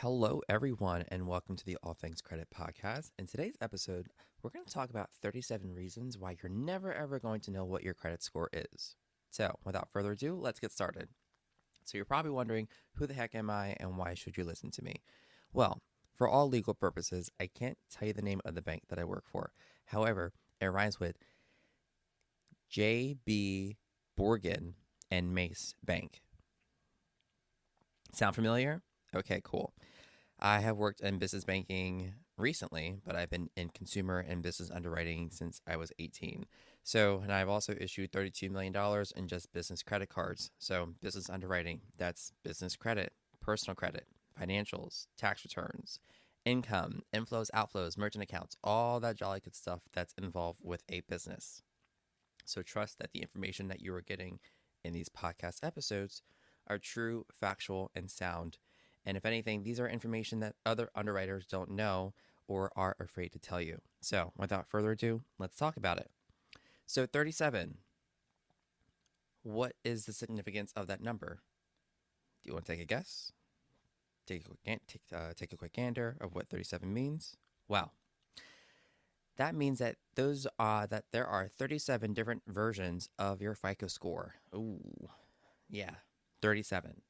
Hello, everyone, and welcome to the All Things Credit Podcast. In today's episode, we're going to talk about 37 reasons why you're never ever going to know what your credit score is. So, without further ado, let's get started. So, you're probably wondering, who the heck am I and why should you listen to me? Well, for all legal purposes, I can't tell you the name of the bank that I work for. However, it rhymes with J.B. Borgen and Mace Bank. Sound familiar? Okay, cool. I have worked in business banking recently, but I've been in consumer and business underwriting since I was 18. So, and I've also issued $32 million in just business credit cards. So, business underwriting, that's business credit, personal credit, financials, tax returns, income, inflows, outflows, merchant accounts, all that jolly good stuff that's involved with a business. So, trust that the information that you are getting in these podcast episodes are true, factual, and sound and if anything, these are information that other underwriters don't know or are afraid to tell you. So, without further ado, let's talk about it. So, 37. What is the significance of that number? Do you want to take a guess? Take a quick, take, uh, take a quick gander of what 37 means. Well, that means that those uh, that there are 37 different versions of your FICO score. Ooh, yeah, 37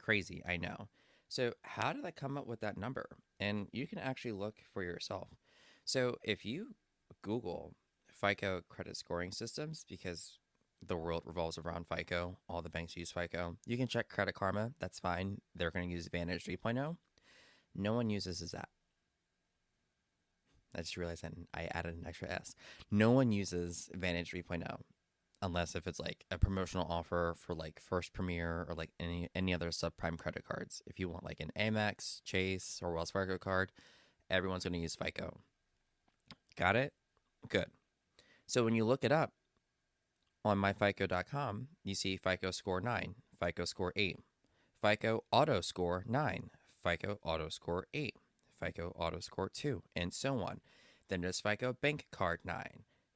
crazy, I know. So, how did I come up with that number? And you can actually look for yourself. So, if you Google FICO credit scoring systems, because the world revolves around FICO, all the banks use FICO, you can check Credit Karma. That's fine. They're going to use Vantage 3.0. No one uses that. I just realized that I added an extra S. No one uses Vantage 3.0 unless if it's like a promotional offer for like First Premier or like any any other subprime credit cards. If you want like an Amex, Chase, or Wells Fargo card, everyone's going to use FICO. Got it? Good. So when you look it up on myfico.com, you see FICO score 9, FICO score 8, FICO auto score 9, FICO auto score 8, FICO auto score 2, and so on. Then there's FICO bank card 9,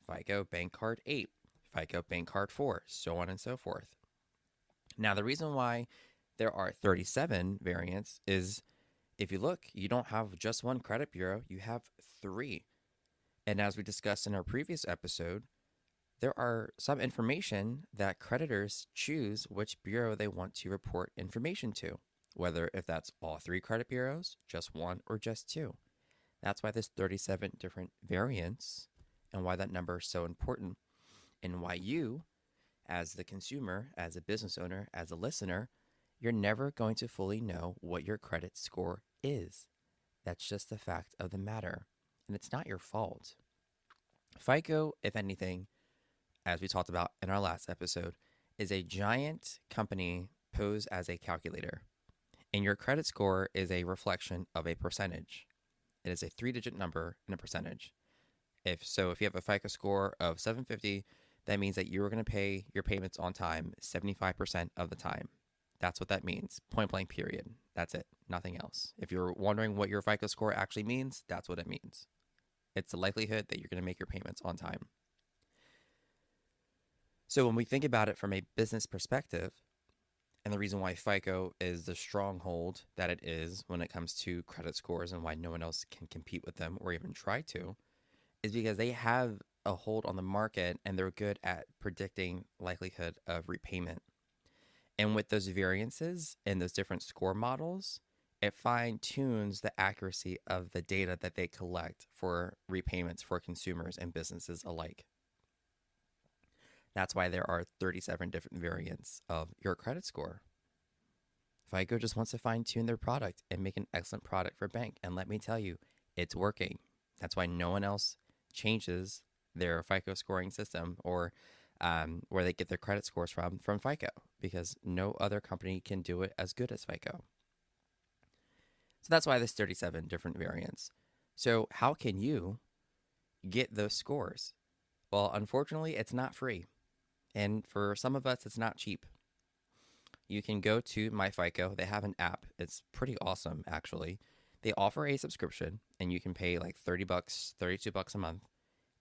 FICO bank card 8, FICO Bank Card 4, so on and so forth. Now, the reason why there are 37 variants is if you look, you don't have just one credit bureau, you have three. And as we discussed in our previous episode, there are some information that creditors choose which bureau they want to report information to, whether if that's all three credit bureaus, just one, or just two. That's why there's 37 different variants and why that number is so important and why you, as the consumer, as a business owner, as a listener, you're never going to fully know what your credit score is. That's just the fact of the matter. And it's not your fault. FICO, if anything, as we talked about in our last episode, is a giant company posed as a calculator. And your credit score is a reflection of a percentage. It is a three digit number and a percentage. If so, if you have a FICO score of 750, that means that you're going to pay your payments on time 75% of the time. That's what that means. Point blank, period. That's it. Nothing else. If you're wondering what your FICO score actually means, that's what it means. It's the likelihood that you're going to make your payments on time. So when we think about it from a business perspective, and the reason why FICO is the stronghold that it is when it comes to credit scores and why no one else can compete with them or even try to, is because they have a hold on the market and they're good at predicting likelihood of repayment. And with those variances and those different score models, it fine tunes the accuracy of the data that they collect for repayments for consumers and businesses alike. That's why there are 37 different variants of your credit score. FICO just wants to fine tune their product and make an excellent product for bank. And let me tell you, it's working. That's why no one else changes their FICO scoring system or um, where they get their credit scores from from FICO because no other company can do it as good as FICO. So that's why there's 37 different variants. So how can you get those scores? Well, unfortunately, it's not free. And for some of us, it's not cheap. You can go to MyFICO. They have an app. It's pretty awesome, actually. They offer a subscription, and you can pay like 30 bucks, 32 bucks a month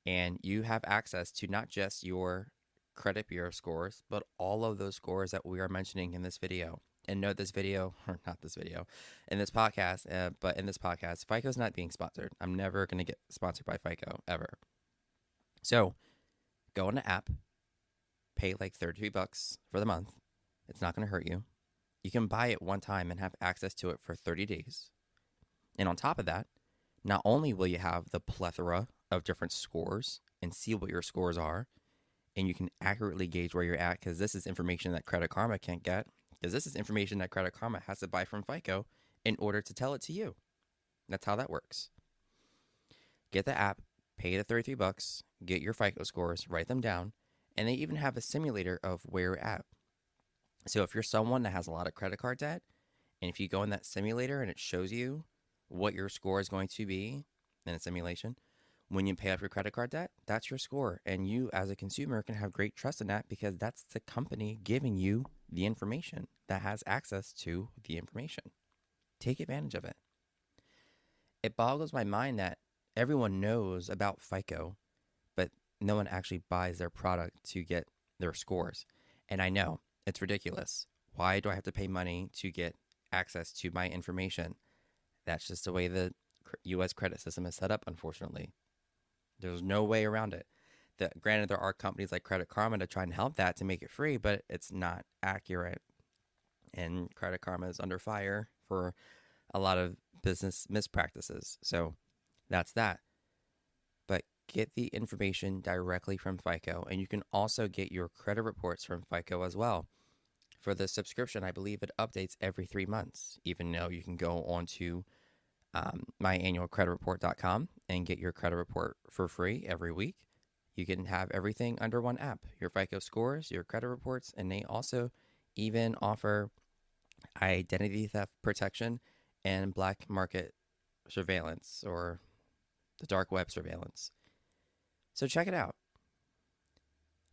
and you have access to not just your credit bureau scores, but all of those scores that we are mentioning in this video. and note this video, or not this video, in this podcast, uh, but in this podcast, FICO's not being sponsored. I'm never going to get sponsored by FICO ever. So go on the app, pay like 33 bucks for the month. It's not going to hurt you. You can buy it one time and have access to it for 30 days. And on top of that, not only will you have the plethora of different scores and see what your scores are, and you can accurately gauge where you're at because this is information that Credit Karma can't get because this is information that Credit Karma has to buy from FICO in order to tell it to you. That's how that works. Get the app, pay the 33 bucks, get your FICO scores, write them down, and they even have a simulator of where you're at. So if you're someone that has a lot of credit card debt, and if you go in that simulator and it shows you what your score is going to be in a simulation, when you pay off your credit card debt, that's your score. And you, as a consumer, can have great trust in that because that's the company giving you the information that has access to the information. Take advantage of it. It boggles my mind that everyone knows about FICO, but no one actually buys their product to get their scores. And I know it's ridiculous. Why do I have to pay money to get access to my information? That's just the way the US credit system is set up, unfortunately. There's no way around it. The, granted, there are companies like Credit Karma to try and help that to make it free, but it's not accurate. And Credit Karma is under fire for a lot of business mispractices. So that's that. But get the information directly from FICO, and you can also get your credit reports from FICO as well. For the subscription, I believe it updates every three months, even though you can go on to um, myannualcreditreport.com and get your credit report for free every week. You can have everything under one app your FICO scores, your credit reports, and they also even offer identity theft protection and black market surveillance or the dark web surveillance. So check it out.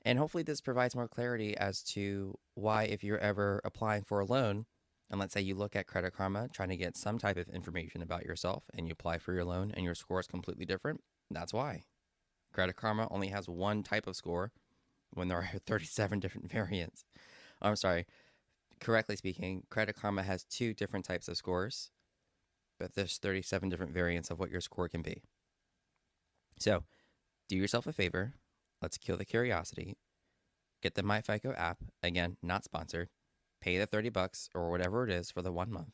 And hopefully, this provides more clarity as to why, if you're ever applying for a loan, and let's say you look at Credit Karma trying to get some type of information about yourself and you apply for your loan and your score is completely different, that's why. Credit Karma only has one type of score when there are 37 different variants. I'm sorry, correctly speaking, Credit Karma has two different types of scores, but there's 37 different variants of what your score can be. So, do yourself a favor. Let's kill the curiosity. Get the MyFICO app, again, not sponsored pay the 30 bucks or whatever it is for the one month.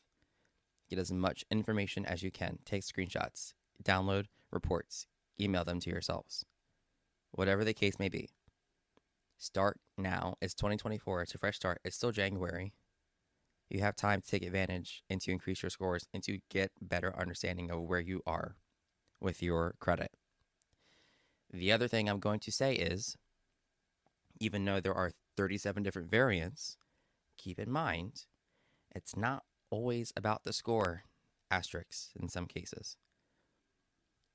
Get as much information as you can. Take screenshots, download reports, email them to yourselves. Whatever the case may be. Start now. It's 2024. It's a fresh start. It's still January. You have time to take advantage and to increase your scores and to get better understanding of where you are with your credit. The other thing I'm going to say is even though there are 37 different variants, keep in mind, it's not always about the score, asterisks in some cases.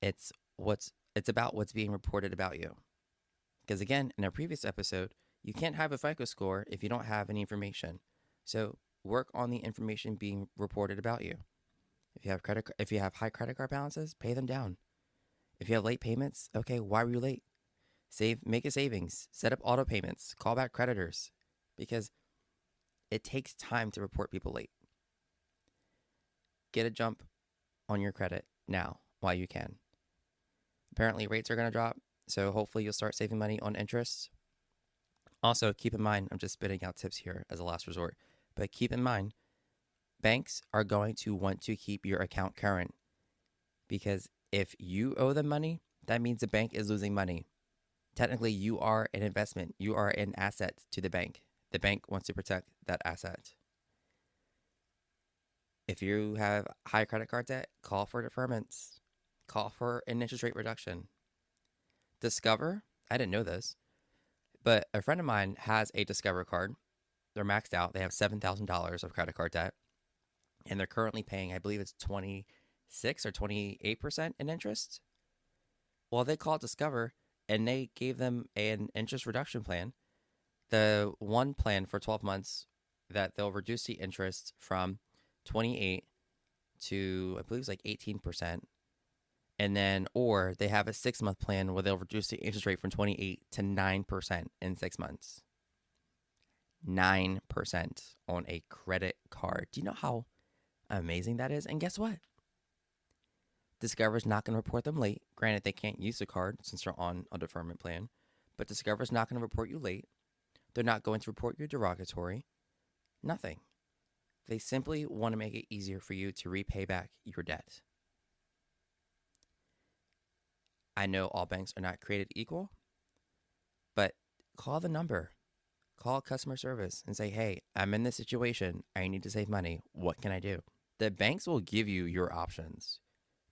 It's what's it's about what's being reported about you. Because again, in a previous episode, you can't have a FICO score if you don't have any information. So work on the information being reported about you. If you have credit, if you have high credit card balances, pay them down. If you have late payments, okay, why were you late? Save, make a savings, set up auto payments, call back creditors, because it takes time to report people late. Get a jump on your credit now while you can. Apparently, rates are going to drop, so hopefully, you'll start saving money on interest. Also, keep in mind, I'm just spitting out tips here as a last resort, but keep in mind, banks are going to want to keep your account current because if you owe them money, that means the bank is losing money. Technically, you are an investment, you are an asset to the bank the bank wants to protect that asset. If you have high credit card debt, call for deferments. Call for an interest rate reduction. Discover, I didn't know this, but a friend of mine has a Discover card. They're maxed out. They have $7,000 of credit card debt, and they're currently paying, I believe it's 26 or 28% in interest. Well, they called Discover and they gave them an interest reduction plan the one plan for 12 months that they'll reduce the interest from 28 to I believe it's like 18%. And then or they have a 6 month plan where they'll reduce the interest rate from 28 to 9% in 6 months. 9% on a credit card. Do you know how amazing that is? And guess what? Discover's not going to report them late. Granted, they can't use the card since they're on a deferment plan, but Discover's not going to report you late. They're not going to report you derogatory. Nothing. They simply want to make it easier for you to repay back your debt. I know all banks are not created equal, but call the number, call customer service and say, hey, I'm in this situation. I need to save money. What can I do? The banks will give you your options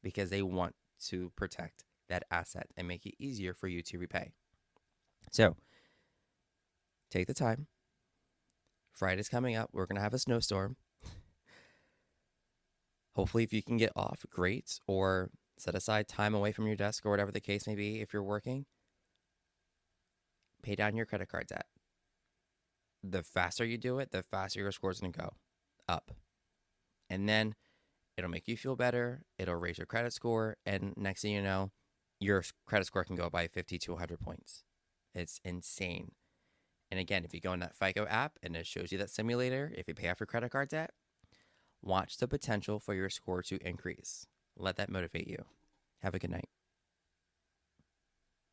because they want to protect that asset and make it easier for you to repay. So take the time. Friday's coming up. We're going to have a snowstorm. Hopefully, if you can get off, great. Or set aside time away from your desk or whatever the case may be if you're working. Pay down your credit card debt. The faster you do it, the faster your score is going to go up. And then it'll make you feel better. It'll raise your credit score. And next thing you know, your credit score can go up by 50 to 100 points. It's insane. And again, if you go in that FICO app and it shows you that simulator, if you pay off your credit card debt, watch the potential for your score to increase. Let that motivate you. Have a good night.